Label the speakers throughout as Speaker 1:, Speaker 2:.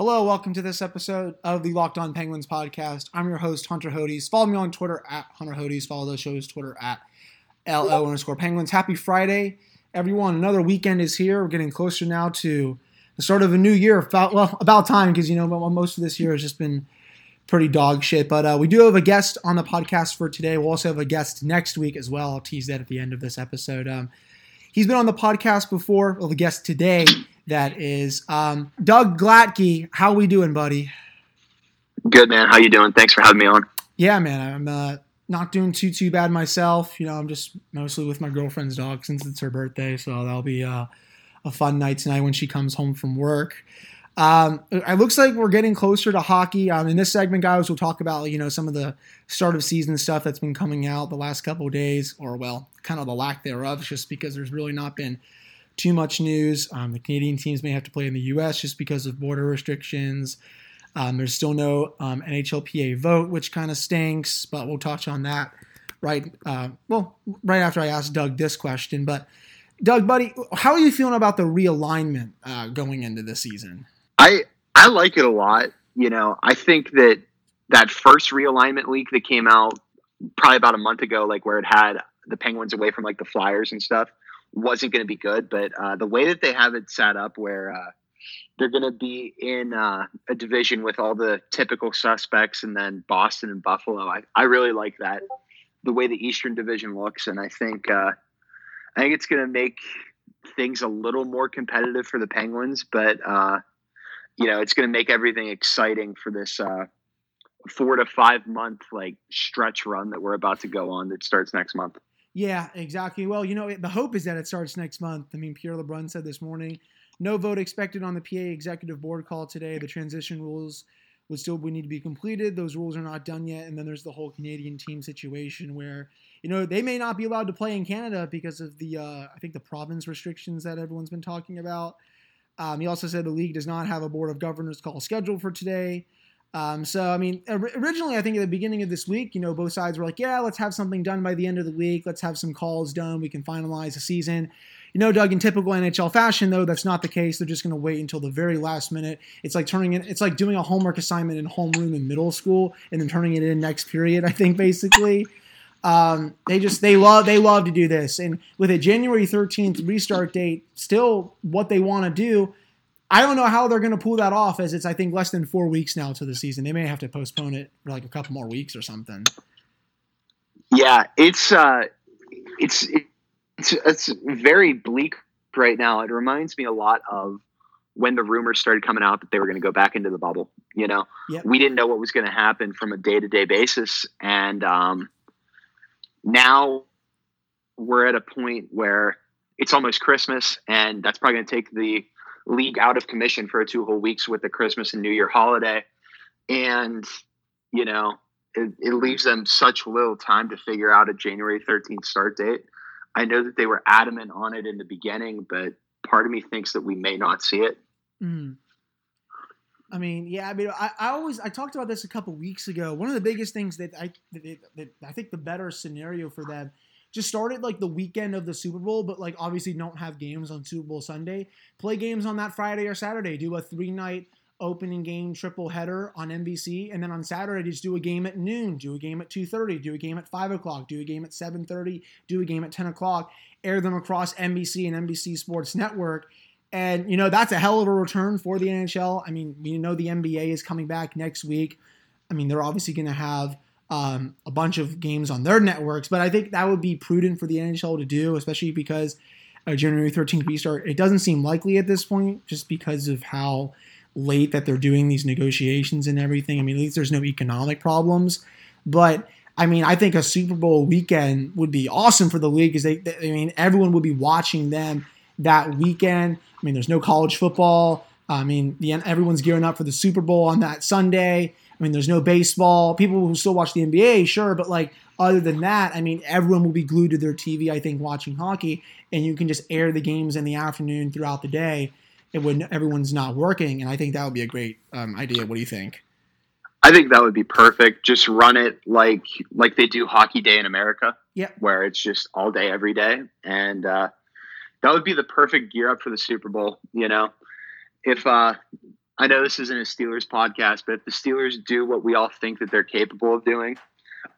Speaker 1: Hello, welcome to this episode of the Locked On Penguins podcast. I'm your host, Hunter Hodes. Follow me on Twitter at Hunter Hodes. Follow the show's Twitter at LO underscore Penguins. Happy Friday, everyone. Another weekend is here. We're getting closer now to the start of a new year. About, well, about time because, you know, most of this year has just been pretty dog shit. But uh, we do have a guest on the podcast for today. We'll also have a guest next week as well. I'll tease that at the end of this episode. Um, he's been on the podcast before. Well, the guest today that is um, Doug Glatke. How we doing, buddy?
Speaker 2: Good, man. How you doing? Thanks for having me on.
Speaker 1: Yeah, man. I'm uh, not doing too too bad myself. You know, I'm just mostly with my girlfriend's dog since it's her birthday, so that'll be uh, a fun night tonight when she comes home from work. Um, it looks like we're getting closer to hockey. Um, in this segment, guys, we'll talk about you know some of the start of season stuff that's been coming out the last couple days, or well, kind of the lack thereof, just because there's really not been too much news. Um, the Canadian teams may have to play in the U.S. just because of border restrictions. Um, there's still no um, NHLPA vote, which kind of stinks, but we'll touch on that right. Uh, well, right after I ask Doug this question. But Doug, buddy, how are you feeling about the realignment uh, going into this season?
Speaker 2: I I like it a lot. You know, I think that that first realignment leak that came out probably about a month ago, like where it had the Penguins away from like the Flyers and stuff wasn't going to be good. But uh, the way that they have it set up, where uh, they're going to be in uh, a division with all the typical suspects, and then Boston and Buffalo, I, I really like that. The way the Eastern Division looks, and I think uh, I think it's going to make things a little more competitive for the Penguins, but uh, you know, it's going to make everything exciting for this uh, four to five month like stretch run that we're about to go on that starts next month.
Speaker 1: Yeah, exactly. Well, you know, the hope is that it starts next month. I mean, Pierre LeBrun said this morning, no vote expected on the PA executive board call today. The transition rules would still need to be completed. Those rules are not done yet. And then there's the whole Canadian team situation where, you know, they may not be allowed to play in Canada because of the, uh, I think, the province restrictions that everyone's been talking about. Um, he also said the league does not have a board of governors call scheduled for today. Um, so, I mean, originally, I think at the beginning of this week, you know, both sides were like, yeah, let's have something done by the end of the week. Let's have some calls done. We can finalize the season. You know, Doug, in typical NHL fashion, though, that's not the case. They're just going to wait until the very last minute. It's like turning it, it's like doing a homework assignment in homeroom in middle school and then turning it in next period, I think, basically. Um, they just they love they love to do this, and with a January 13th restart date, still what they want to do, I don't know how they're going to pull that off, as it's I think less than four weeks now to the season. They may have to postpone it for like a couple more weeks or something.
Speaker 2: Yeah, it's uh, it's it's it's very bleak right now. It reminds me a lot of when the rumors started coming out that they were going to go back into the bubble. You know, yep. we didn't know what was going to happen from a day to day basis, and um, now we're at a point where it's almost Christmas, and that's probably going to take the league out of commission for two whole weeks with the Christmas and New Year holiday. And, you know, it, it leaves them such little time to figure out a January 13th start date. I know that they were adamant on it in the beginning, but part of me thinks that we may not see it.
Speaker 1: Mm. I mean, yeah, I mean, I, I always I talked about this a couple weeks ago. One of the biggest things that I that, that I think the better scenario for them just start it like the weekend of the Super Bowl, but like obviously don't have games on Super Bowl Sunday. Play games on that Friday or Saturday. Do a three night opening game triple header on NBC, and then on Saturday just do a game at noon, do a game at two thirty, do a game at five o'clock, do a game at seven thirty, do a game at ten o'clock. Air them across NBC and NBC Sports Network. And you know that's a hell of a return for the NHL. I mean, we know the NBA is coming back next week. I mean, they're obviously going to have um, a bunch of games on their networks. But I think that would be prudent for the NHL to do, especially because a January 13th restart, it doesn't seem likely at this point just because of how late that they're doing these negotiations and everything. I mean, at least there's no economic problems. But I mean, I think a Super Bowl weekend would be awesome for the league because they, they, I mean, everyone would be watching them that weekend. I mean, there's no college football. I mean, the, everyone's gearing up for the Super Bowl on that Sunday. I mean, there's no baseball. People who still watch the NBA, sure, but like other than that, I mean, everyone will be glued to their TV, I think, watching hockey, and you can just air the games in the afternoon throughout the day when everyone's not working. And I think that would be a great um, idea. What do you think?
Speaker 2: I think that would be perfect. Just run it like like they do Hockey Day in America.
Speaker 1: Yeah,
Speaker 2: where it's just all day every day, and uh, that would be the perfect gear up for the Super Bowl. You know, if uh, I know this isn't a Steelers podcast, but if the Steelers do what we all think that they're capable of doing,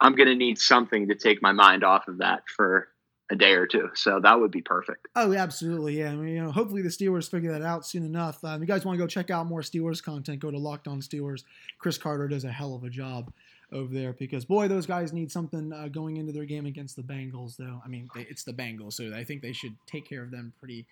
Speaker 2: I'm going to need something to take my mind off of that for a day or two. So that would be perfect.
Speaker 1: Oh, absolutely. Yeah. I mean, you know, hopefully the Steelers figure that out soon enough. Um, you guys want to go check out more Steelers content, go to Locked On Steelers. Chris Carter does a hell of a job over there because boy, those guys need something uh, going into their game against the Bengals. Though I mean, they, it's the Bengals, so I think they should take care of them pretty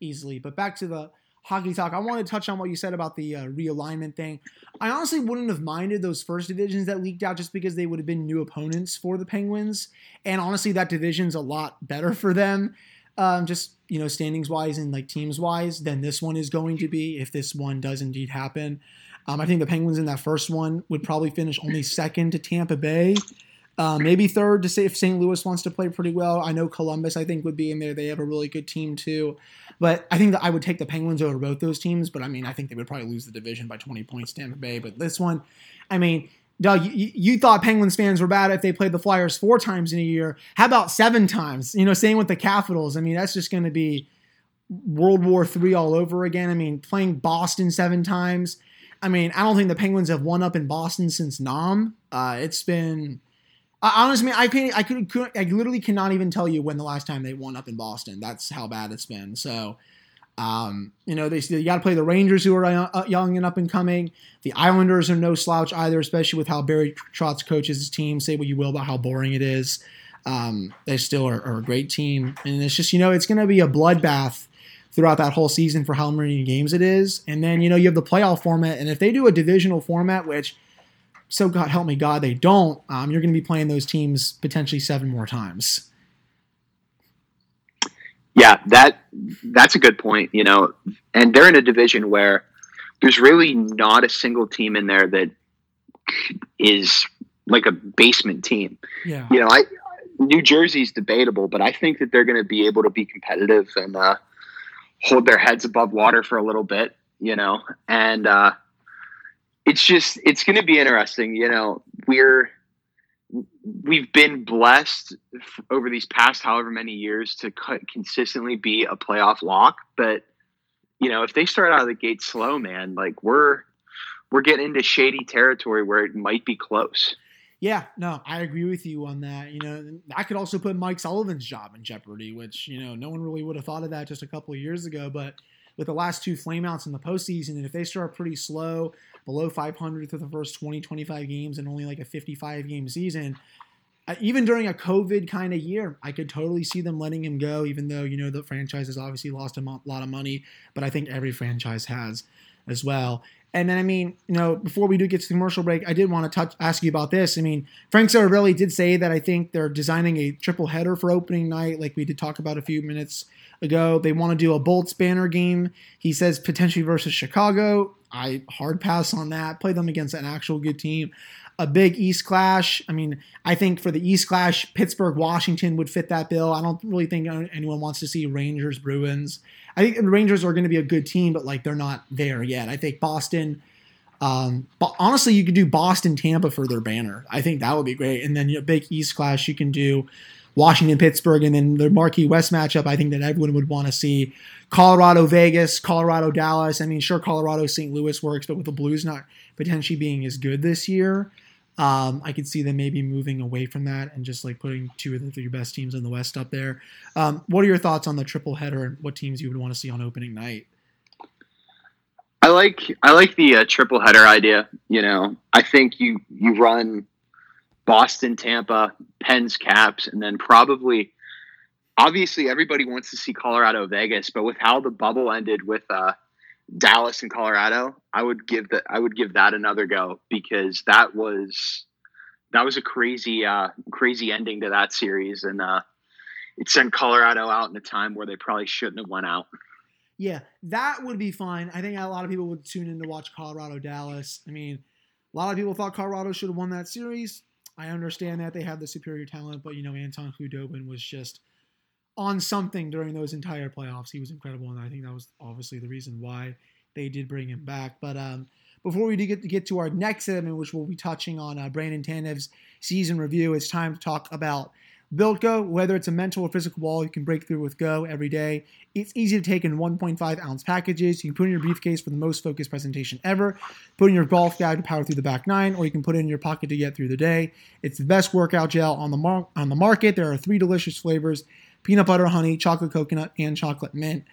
Speaker 1: easily. But back to the hockey talk, I want to touch on what you said about the uh, realignment thing. I honestly wouldn't have minded those first divisions that leaked out just because they would have been new opponents for the Penguins, and honestly, that division's a lot better for them. Um, just you know, standings wise and like teams wise, than this one is going to be if this one does indeed happen. Um, I think the Penguins in that first one would probably finish only second to Tampa Bay. Uh, maybe third to say if St. Louis wants to play pretty well. I know Columbus, I think, would be in there. They have a really good team too. But I think that I would take the Penguins over both those teams. But I mean, I think they would probably lose the division by 20 points, Tampa Bay. But this one, I mean, Doug, you, you thought Penguins fans were bad if they played the Flyers four times in a year. How about seven times? You know, same with the Capitals. I mean, that's just going to be World War III all over again. I mean, playing Boston seven times. I mean, I don't think the Penguins have won up in Boston since Nam. Uh, it's been honestly, I can't. I could, could. I literally cannot even tell you when the last time they won up in Boston. That's how bad it's been. So, um, you know, they you got to play the Rangers, who are uh, young and up and coming. The Islanders are no slouch either, especially with how Barry Trotz coaches his team. Say what you will about how boring it is. Um, they still are, are, a great team, and it's just you know it's going to be a bloodbath throughout that whole season for how many games it is. And then you know you have the playoff format, and if they do a divisional format, which so God help me, God, they don't, um, you're going to be playing those teams potentially seven more times.
Speaker 2: Yeah, that that's a good point. You know, and they're in a division where there's really not a single team in there that is like a basement team.
Speaker 1: Yeah.
Speaker 2: You know, I New Jersey's debatable, but I think that they're going to be able to be competitive and uh, hold their heads above water for a little bit. You know, and uh, it's just it's going to be interesting. You know, we're we've been blessed over these past however many years to consistently be a playoff lock, but you know, if they start out of the gate slow, man, like we're we're getting into shady territory where it might be close.
Speaker 1: Yeah, no, I agree with you on that. You know, that could also put Mike Sullivan's job in jeopardy, which you know no one really would have thought of that just a couple of years ago. But with the last two flameouts in the postseason, and if they start pretty slow, below 500 through the first 20, 25 games and only like a 55 game season. Even during a COVID kind of year, I could totally see them letting him go, even though, you know, the franchise has obviously lost a lot of money, but I think every franchise has as well. And then, I mean, you know, before we do get to the commercial break, I did want to touch, ask you about this. I mean, Frank Seravalli did say that I think they're designing a triple header for opening night, like we did talk about a few minutes ago. They want to do a Bolts banner game. He says potentially versus Chicago. I hard pass on that. Play them against an actual good team. A big East clash. I mean, I think for the East clash, Pittsburgh, Washington would fit that bill. I don't really think anyone wants to see Rangers, Bruins. I think the Rangers are going to be a good team, but like they're not there yet. I think Boston. Um, but honestly, you could do Boston, Tampa for their banner. I think that would be great. And then you know, big East clash, you can do Washington, Pittsburgh, and then the Marquee West matchup. I think that everyone would want to see Colorado, Vegas, Colorado, Dallas. I mean, sure, Colorado, St. Louis works, but with the Blues not potentially being as good this year, um, I could see them maybe moving away from that and just like putting two of the three best teams in the West up there. Um, what are your thoughts on the triple header and what teams you would want to see on opening night?
Speaker 2: I like I like the uh, triple header idea. You know, I think you you run Boston, Tampa, Pens, Caps, and then probably obviously everybody wants to see Colorado, Vegas, but with how the bubble ended with uh, Dallas and Colorado, I would give that I would give that another go because that was that was a crazy uh, crazy ending to that series, and uh, it sent Colorado out in a time where they probably shouldn't have went out.
Speaker 1: Yeah, that would be fine. I think a lot of people would tune in to watch Colorado Dallas. I mean, a lot of people thought Colorado should have won that series. I understand that they have the superior talent, but you know Anton Khudobin was just on something during those entire playoffs. He was incredible, and I think that was obviously the reason why they did bring him back. But um, before we get to get to our next segment, which we'll be touching on uh, Brandon Tanev's season review, it's time to talk about Built Go, whether it's a mental or physical wall, you can break through with Go every day. It's easy to take in 1.5 ounce packages. You can put in your briefcase for the most focused presentation ever, put in your golf bag to power through the back nine, or you can put it in your pocket to get through the day. It's the best workout gel on the mar- on the market. There are three delicious flavors: peanut butter, honey, chocolate coconut, and chocolate mint.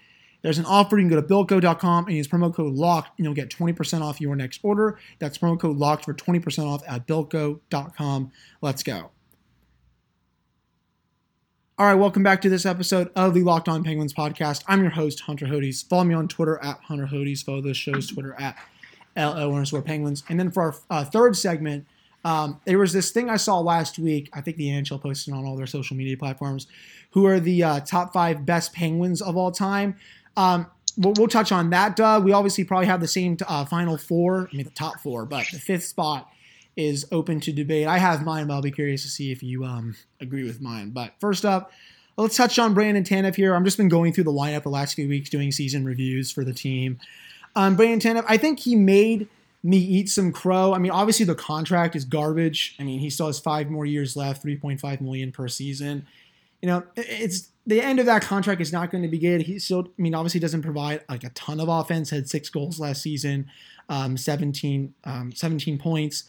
Speaker 1: There's an offer. You can go to builtgo.com and use promo code LOCKED, and you'll get 20% off your next order. That's promo code LOCKED for 20% off at builtgo.com. Let's go. All right, welcome back to this episode of the Locked On Penguins podcast. I'm your host, Hunter Hodes. Follow me on Twitter at Hunter Hodes. Follow the show's Twitter at LO underscore Penguins. And then for our uh, third segment, um, there was this thing I saw last week. I think the NHL posted on all their social media platforms. Who are the uh, top five best Penguins of all time? Um, we'll, we'll, touch on that, Doug. We obviously probably have the same uh, final four. I mean, the top four, but the fifth spot is open to debate. I have mine, but I'll be curious to see if you um, agree with mine. But first up, let's touch on Brandon Tanev here. I've just been going through the lineup the last few weeks, doing season reviews for the team. Um, Brandon Tanev, I think he made me eat some crow. I mean, obviously the contract is garbage. I mean, he still has five more years left, 3.5 million per season. You know, it's the end of that contract is not going to be good. He still, I mean, obviously doesn't provide like a ton of offense. Had six goals last season, um, 17, um, 17 points.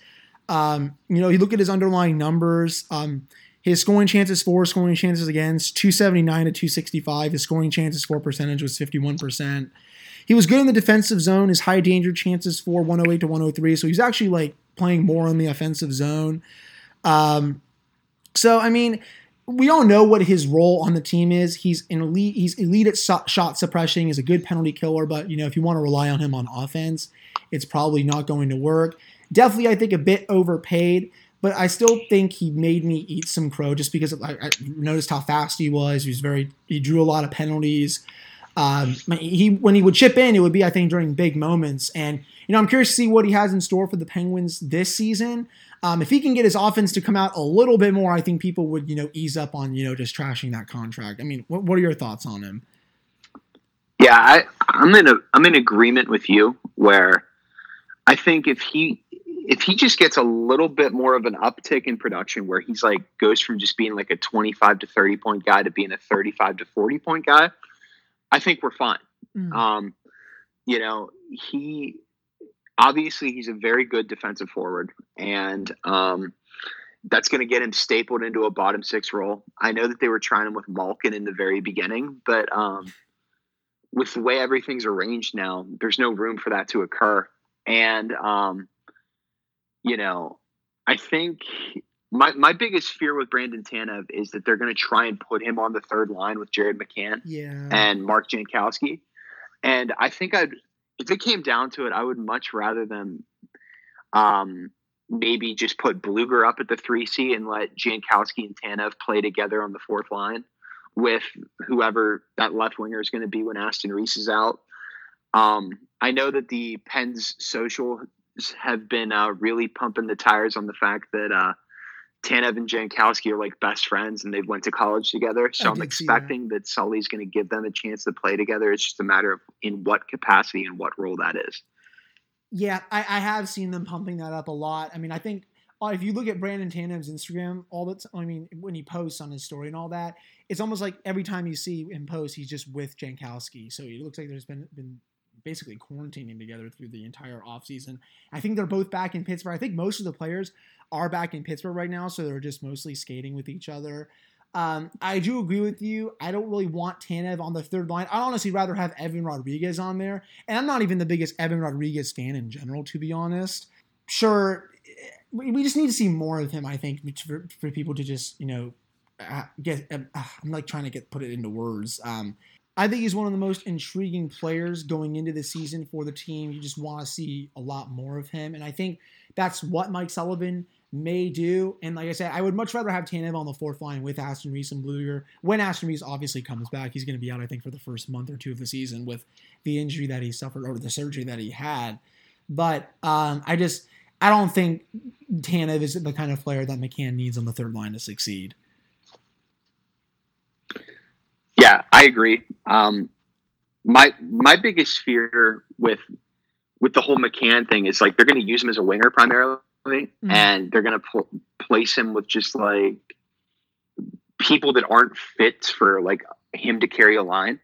Speaker 1: Um, you know, you look at his underlying numbers. Um, his scoring chances for, scoring chances against, 279 to 265. His scoring chances for percentage was 51%. He was good in the defensive zone. His high danger chances for 108 to 103. So he's actually like playing more in the offensive zone. Um, so I mean, we all know what his role on the team is. He's an elite. He's elite at shot suppression. He's a good penalty killer. But you know, if you want to rely on him on offense, it's probably not going to work. Definitely, I think a bit overpaid, but I still think he made me eat some crow just because I, I noticed how fast he was. He was very, he drew a lot of penalties. Um, he when he would chip in, it would be I think during big moments. And you know, I'm curious to see what he has in store for the Penguins this season. Um, if he can get his offense to come out a little bit more, I think people would you know ease up on you know just trashing that contract. I mean, what, what are your thoughts on him?
Speaker 2: Yeah, I, I'm in a I'm in agreement with you where I think if he if he just gets a little bit more of an uptick in production where he's like goes from just being like a 25 to 30 point guy to being a 35 to 40 point guy i think we're fine. Mm. um, you know he obviously he's a very good defensive forward and um, that's going to get him stapled into a bottom six role. I know that they were trying him with malkin in the very beginning but um, with the way everything's arranged now there's no room for that to occur. And um, you know, I think my my biggest fear with Brandon Tanev is that they're going to try and put him on the third line with Jared McCann
Speaker 1: yeah.
Speaker 2: and Mark Jankowski. And I think I'd if it came down to it, I would much rather them um, maybe just put Blueger up at the three C and let Jankowski and Tanev play together on the fourth line with whoever that left winger is going to be when Aston Reese is out. Um, I know that the Pens social have been uh, really pumping the tires on the fact that uh, Tanev and Jankowski are like best friends and they went to college together. So I'm expecting that. that Sully's going to give them a chance to play together. It's just a matter of in what capacity and what role that is.
Speaker 1: Yeah, I, I have seen them pumping that up a lot. I mean, I think uh, if you look at Brandon Tanev's Instagram, all the I mean, when he posts on his story and all that, it's almost like every time you see him post, he's just with Jankowski. So it looks like there's been been basically quarantining together through the entire offseason. I think they're both back in Pittsburgh. I think most of the players are back in Pittsburgh right now, so they're just mostly skating with each other. Um, I do agree with you. I don't really want Tanev on the third line. I'd honestly rather have Evan Rodrigues on there. And I'm not even the biggest Evan Rodrigues fan in general, to be honest. Sure, we just need to see more of him, I think, for, for people to just, you know, uh, get. Uh, I'm like trying to get put it into words. Um, I think he's one of the most intriguing players going into the season for the team. You just want to see a lot more of him. And I think that's what Mike Sullivan may do. And like I said, I would much rather have Tanev on the fourth line with Aston Reese and Blueger. When Aston Reese obviously comes back, he's going to be out, I think, for the first month or two of the season with the injury that he suffered or the surgery that he had. But um, I just, I don't think Tanev is the kind of player that McCann needs on the third line to succeed.
Speaker 2: Yeah, I agree. Um, my my biggest fear with with the whole McCann thing is like they're going to use him as a winger primarily, mm-hmm. and they're going to pl- place him with just like people that aren't fit for like him to carry a line,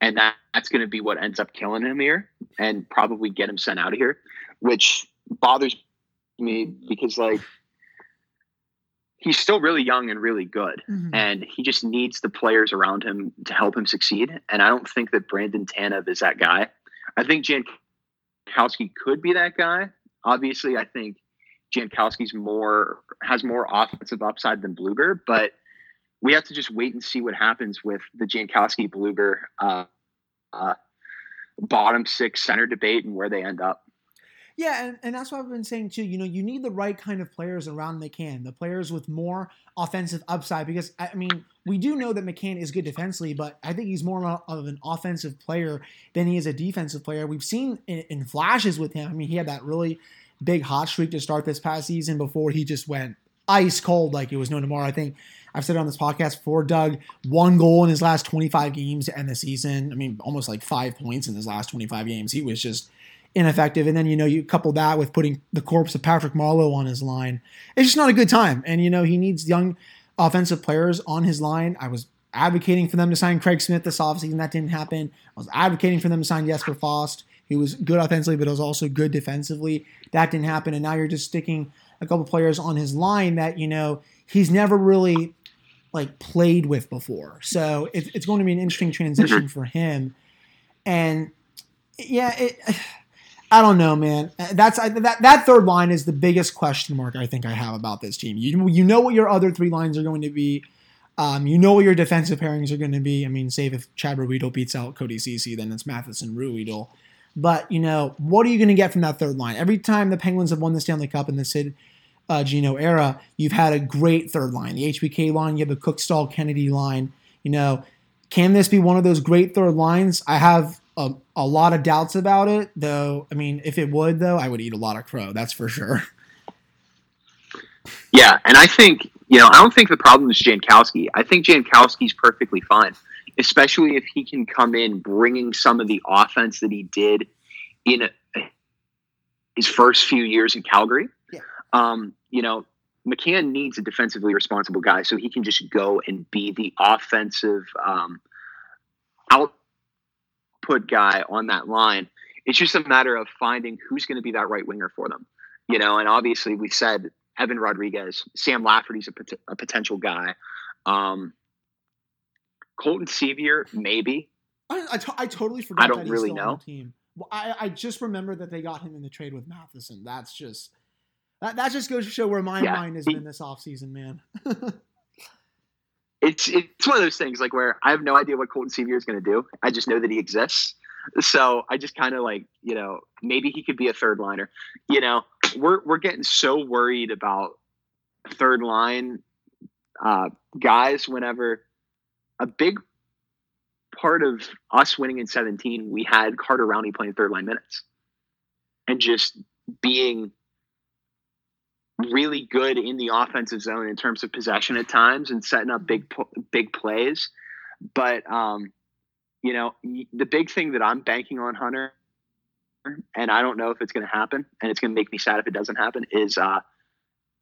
Speaker 2: and that, that's going to be what ends up killing him here, and probably get him sent out of here, which bothers me because like he's still really young and really good,
Speaker 1: Mhm.
Speaker 2: and he just needs the players around him to help him succeed. And I don't think that Brandon Tanev is that guy. I think Jankowski could be that guy. Obviously, I think Jankowski's more has more offensive upside than Blueger, but we have to just wait and see what happens with the Jankowski Blueger uh, uh, bottom six center debate and where they end up.
Speaker 1: Yeah, and, and that's what I've been saying too. You know, you need the right kind of players around McCann, the players with more offensive upside. Because I mean, we do know that McCann is good defensively, but I think he's more of an offensive player than he is a defensive player. We've seen in, in flashes with him. I mean, he had that really big hot streak to start this past season before he just went ice cold like it was no tomorrow. I think I've said it on this podcast before. Doug one goal in his last 25 games to end the season. I mean, almost like five points in his last 25 games. He was just ineffective. And then, you know, you couple that with putting the corpse of Patrick Marleau on his line. It's just not a good time. And, you know, he needs young offensive players on his line. I was advocating for them to sign Craig Smith this offseason. That didn't happen. I was advocating for them to sign Jesper Fast. He was good offensively, but was also good defensively. That didn't happen. And now you're just sticking a couple players on his line that, you know, he's never really like played with before. So it, it's going to be an interesting transition mm-hmm. for him. And yeah, it, I don't know, man. That's I, that that third line is the biggest question mark I think I have about this team. You you know what your other three lines are going to be. Um, you know what your defensive pairings are going to be. I mean, save if Chad Ruhwedel beats out Cody Ceci, then it's Matheson Ruhwedel. But you know, what are you going to get from that third line? Every time the Penguins have won the Stanley Cup in the Sid uh, Gino era, you've had a great third line. The HBK line, you have the Cooke-Staal Kennedy line. You know, can this be one of those great third lines? I have a, a lot of doubts about it, though. I mean, if it would, though, I would eat a lot of crow. That's for sure.
Speaker 2: Yeah, and I think you know I don't think the problem is Jankowski. I think Jankowski's perfectly fine, especially if he can come in bringing some of the offense that he did in a, his first few years in Calgary.
Speaker 1: Yeah.
Speaker 2: Um, you know, McCann needs a defensively responsible guy so he can just go and be the offensive um, output guy on that line. It's just a matter of finding who's going to be that right winger for them. You know, and obviously we said Evan Rodrigues, Sam Lafferty's a, pot- a potential guy. Um, Colton Sceviour, maybe.
Speaker 1: I, I, to- I totally forgot.
Speaker 2: I don't
Speaker 1: that he's
Speaker 2: really
Speaker 1: still
Speaker 2: know.
Speaker 1: the team. Well, I, I just remember that they got him in the trade with Matheson. That's just that, that just goes to show where my
Speaker 2: Yeah,
Speaker 1: mind has
Speaker 2: he-
Speaker 1: been this offseason, man.
Speaker 2: It's it's one of those things like where I have no idea what Colton Sceviour is going to do. I just know that he exists. So I just kind of like you know maybe he could be a third liner. You know we're we're getting so worried about third line uh, guys whenever a big part of us winning in 17 we had Carter Rowney playing third line minutes and just being really good in the offensive zone in terms of possession at times and setting up big big plays. But um, you know, the big thing that I'm banking on Hunter, and I don't know if it's going to happen, and it's going to make me sad if it doesn't happen, is uh,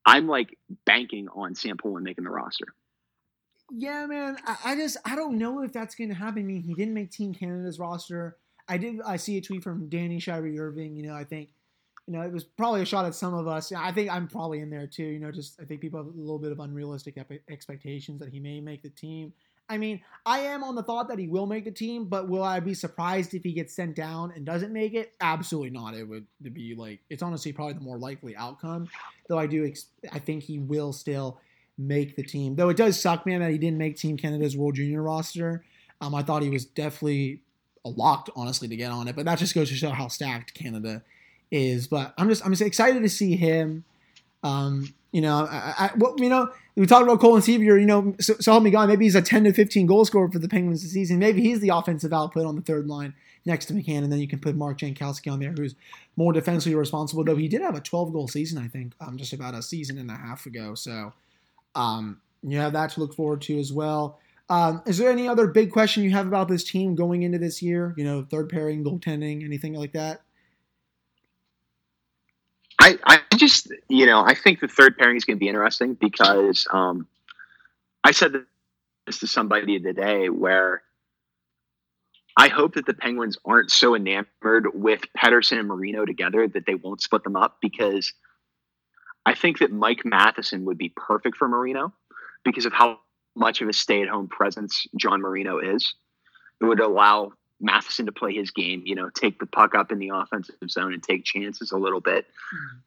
Speaker 2: I'm like banking on Sam Poulin making the roster.
Speaker 1: Yeah, man. I, I just I don't know if that's going to happen. I mean, he didn't make Team Canada's roster. I did. I see a tweet from Danny Shirey Irving. You know, I think, you know, it was probably a shot at some of us. I think I'm probably in there too. You know, just I think people have a little bit of unrealistic expectations that he may make the team. I mean, I am on the thought that he will make the team, but will I be surprised if he gets sent down and doesn't make it? Absolutely not. It would be like it's honestly probably the more likely outcome. Though I do, I think he will still make the team. Though it does suck, man, that he didn't make Team Canada's World Junior roster. Um, I thought he was definitely locked, honestly, to get on it. But that just goes to show how stacked Canada is. But I'm just I'm just excited to see him. Um, you know, I, I well, you know, we talked about Colin Sceviour. You know, so, so help me God, maybe he's a 10 to 15 goal scorer for the Penguins this season. Maybe he's the offensive output on the third line next to McCann, and then you can put Mark Jankowski on there, who's more defensively responsible. Though he did have a 12 goal season, I think, um, just about a season and a half ago. So, um, you have that to look forward to as well. Um, is there any other big question you have about this team going into this year? You know, third pairing, goaltending, anything like that?
Speaker 2: I, I just you know I think the third pairing is going to be interesting because um, I said this to somebody today where I hope that the Penguins aren't so enamored with Pettersson and Marino together that they won't split them up because I think that Mike Matheson would be perfect for Marino because of how much of a stay at home presence John Marino is. It would allow Matheson to play his game, you know, take the puck up in the offensive zone and take chances a little bit. Mm-hmm.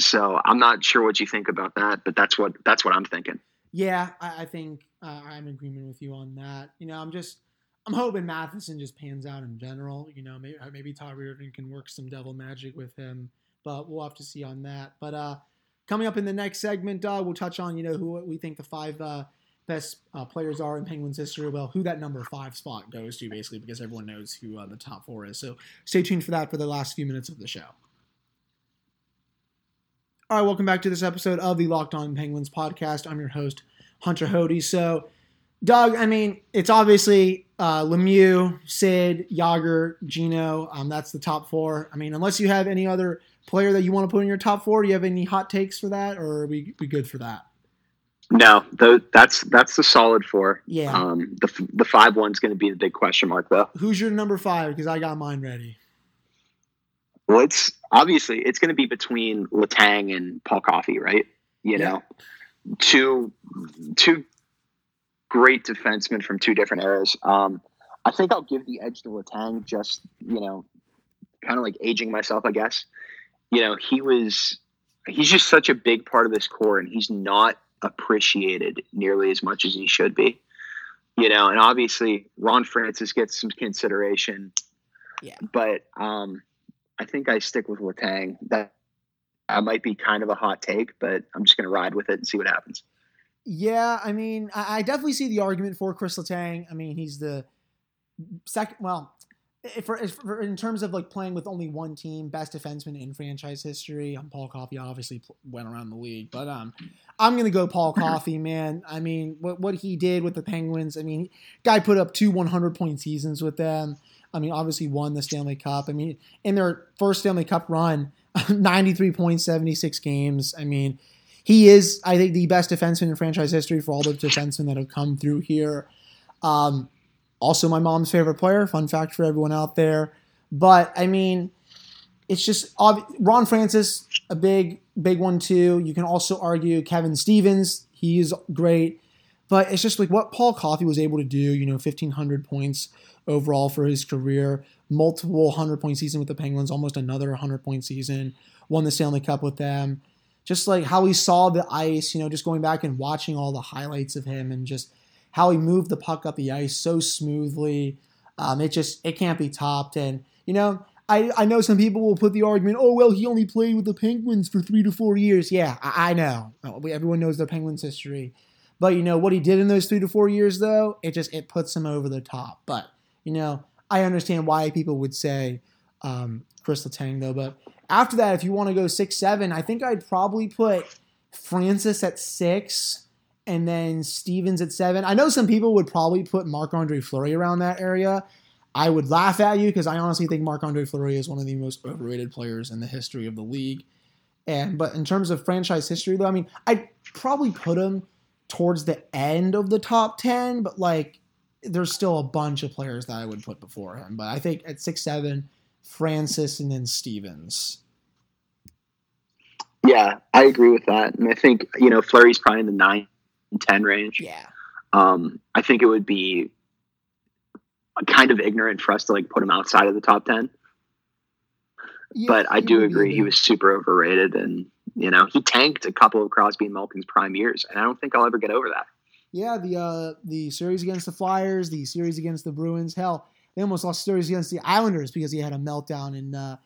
Speaker 2: So I'm not sure what you think about that, but that's what that's what I'm thinking.
Speaker 1: Yeah, I, I think uh, I'm in agreement with you on that. You know, I'm just I'm hoping Matheson just pans out in general. You know, maybe maybe Todd Reirden can work some devil magic with him, but we'll have to see on that. But uh, coming up in the next segment, uh, we'll touch on you know who we think the five uh, best uh, players are in Penguins history. Well, who that number five spot goes to, basically, because everyone knows who uh, the top four is. So stay tuned for that for the last few minutes of the show. All right, welcome back to this episode of the Locked On Penguins podcast. I'm your host, Hunter Hody. So, Doug, I mean, it's obviously uh, Lemieux, Sid, Jagr, Gino. Um, that's the top four. I mean, unless you have any other player that you want to put in your top four, do you have any hot takes for that, or are we, we good for that?
Speaker 2: No, the, that's that's the solid four.
Speaker 1: Yeah.
Speaker 2: Um, the the five one's going to be the big question mark, though.
Speaker 1: Who's your number five? Because I got mine ready.
Speaker 2: Well, it's obviously it's going to be between Letang and Paul Coffey, right? You yeah. know, two two great defensemen from two different eras. Um, I think I'll give the edge to Letang. Just you know, kind of like aging myself, I guess. You know, he was he's just such a big part of this core, and he's not appreciated nearly as much as he should be. You know, and obviously Ron Francis gets some consideration.
Speaker 1: Yeah.
Speaker 2: But um, I think I stick with Letang. That I might be kind of a hot take, but I'm just going to ride with it and see what happens.
Speaker 1: Yeah, I mean, I definitely see the argument for Chris Letang. I mean, he's the second. Well, for, if for, in terms of like playing with only one team, best defenseman in franchise history. Um, Paul Coffey obviously went around the league, but um, I'm gonna go Paul Coffey, man. I mean, what what he did with the Penguins. I mean, guy put up two 100 point seasons with them. I mean, obviously won the Stanley Cup. I mean, in their first Stanley Cup run, 93 points, 76 games. I mean, he is, I think, the best defenseman in franchise history for all the defensemen that have come through here. Um, also, my mom's favorite player. Fun fact for everyone out there. But I mean, it's just Ron Francis, a big, big one too. You can also argue Kevin Stevens. He's great. But it's just like what Paul Coffey was able to do, you know, 1,500 points overall for his career, multiple 100 point season with the Penguins, almost another 100 point season, won the Stanley Cup with them. Just like how he saw the ice, you know, just going back and watching all the highlights of him and just how he moved the puck up the ice so smoothly. Um, it just it can't be topped. And you know, I I know some people will put the argument, oh well, he only played with the Penguins for three to four years. Yeah, I, I know. Everyone knows the Penguins' history. But you know what he did in those three to four years, though, it just it puts him over the top. But you know, I understand why people would say um, Chris Letang, though. But after that, if you want to go six, seven, I think I'd probably put Francis at six and then Stevens at seven. I know some people would probably put Marc Andre Fleury around that area. I would laugh at you because I honestly think Marc Andre Fleury is one of the most overrated players in the history of the league. And but in terms of franchise history, though, I mean, I'd probably put him towards the end of the top ten, but like there's still a bunch of players that I would put before him. But I think at six seven, Francis and then Stevens.
Speaker 2: Yeah, I agree with that, and I think you know Fleury's probably in the nine 10 range.
Speaker 1: Yeah.
Speaker 2: Um, I think it would be kind of ignorant for us to like put him outside of the top 10. Yeah, but I do agree he was super overrated and you know, he tanked a couple of Crosby and Malkin's prime years and I don't think I'll ever get over that.
Speaker 1: Yeah, the uh the series against the Flyers, the series against the Bruins, hell, they almost lost series against the Islanders because he had a meltdown in uh,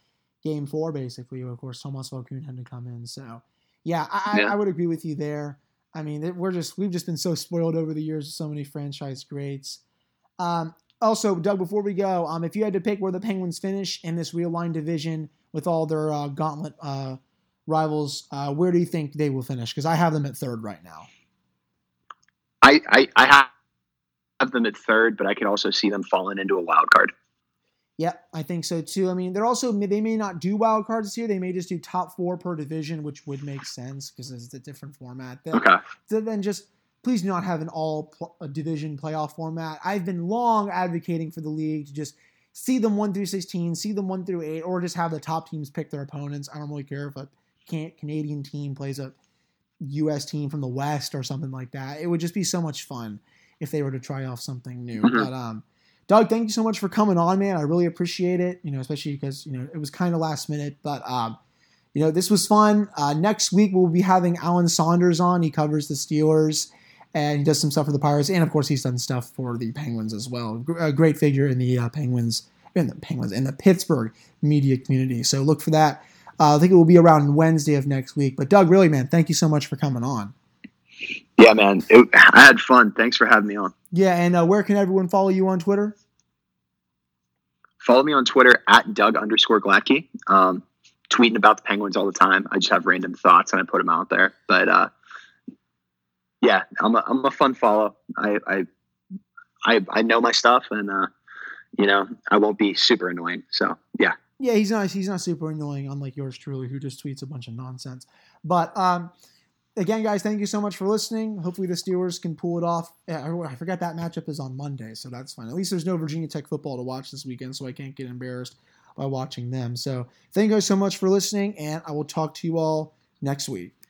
Speaker 1: game 4 basically. Of course, Tomas Vokoun had to come in. So, yeah, I, yeah. I, I would agree with you there. I mean, we're just we've just been so spoiled over the years with so many franchise greats. Um, also, Doug, before we go, um, if you had to pick where the Penguins finish in this realigned division with all their uh, gauntlet uh, rivals, uh, where do you think they will finish? Because I have them at third right now.
Speaker 2: I, I, I have them at third, but I could also see them falling into a wild card.
Speaker 1: Yep, I think so too. I mean, they're also they may not do wild cards this year. They may just do top four per division, which would make sense because it's a different format. Then,
Speaker 2: okay.
Speaker 1: So then just please do not have an all pl- division playoff format. I've been long advocating for the league to just see them one through sixteen, see them one through eight, or just have the top teams pick their opponents. I don't really care if a can- Canadian team plays a U.S. team from the West or something like that. It would just be so much fun if they were to try off something new. Mm-hmm. But um, Doug, thank you so much for coming on, man. I really appreciate it. You know, especially because you know it was kind of last minute, but um, you know this was fun. Uh, next week we'll be having Alan Saunders on. He covers the Steelers and he does some stuff for the Pirates, and of course he's done stuff for the Penguins as well. A great figure in the uh, Penguins, in the Penguins, in the Pittsburgh media community. So look for that. Uh, I think it will be around Wednesday of next week. But Doug, really, man, thank you so much for coming on.
Speaker 2: Yeah, man, it, I had fun. Thanks for having me on.
Speaker 1: Yeah, and uh, where can everyone follow you on Twitter?
Speaker 2: Follow me on Twitter at Doug underscore Gladkey. Um, tweeting about the Penguins all the time. I just have random thoughts and I put them out there. But uh, yeah, I'm a, I'm a fun follow. I, I, I, I know my stuff and, uh, you know, I won't be super annoying. So yeah.
Speaker 1: Yeah, he's not, he's not super annoying, unlike yours truly, who just tweets a bunch of nonsense. But, um, again, guys, thank you so much for listening. Hopefully, the Steelers can pull it off. I forgot that matchup is on Monday, so that's fine. At least there's no Virginia Tech football to watch this weekend, so I can't get embarrassed by watching them. So, thank you guys so much for listening, and I will talk to you all next week.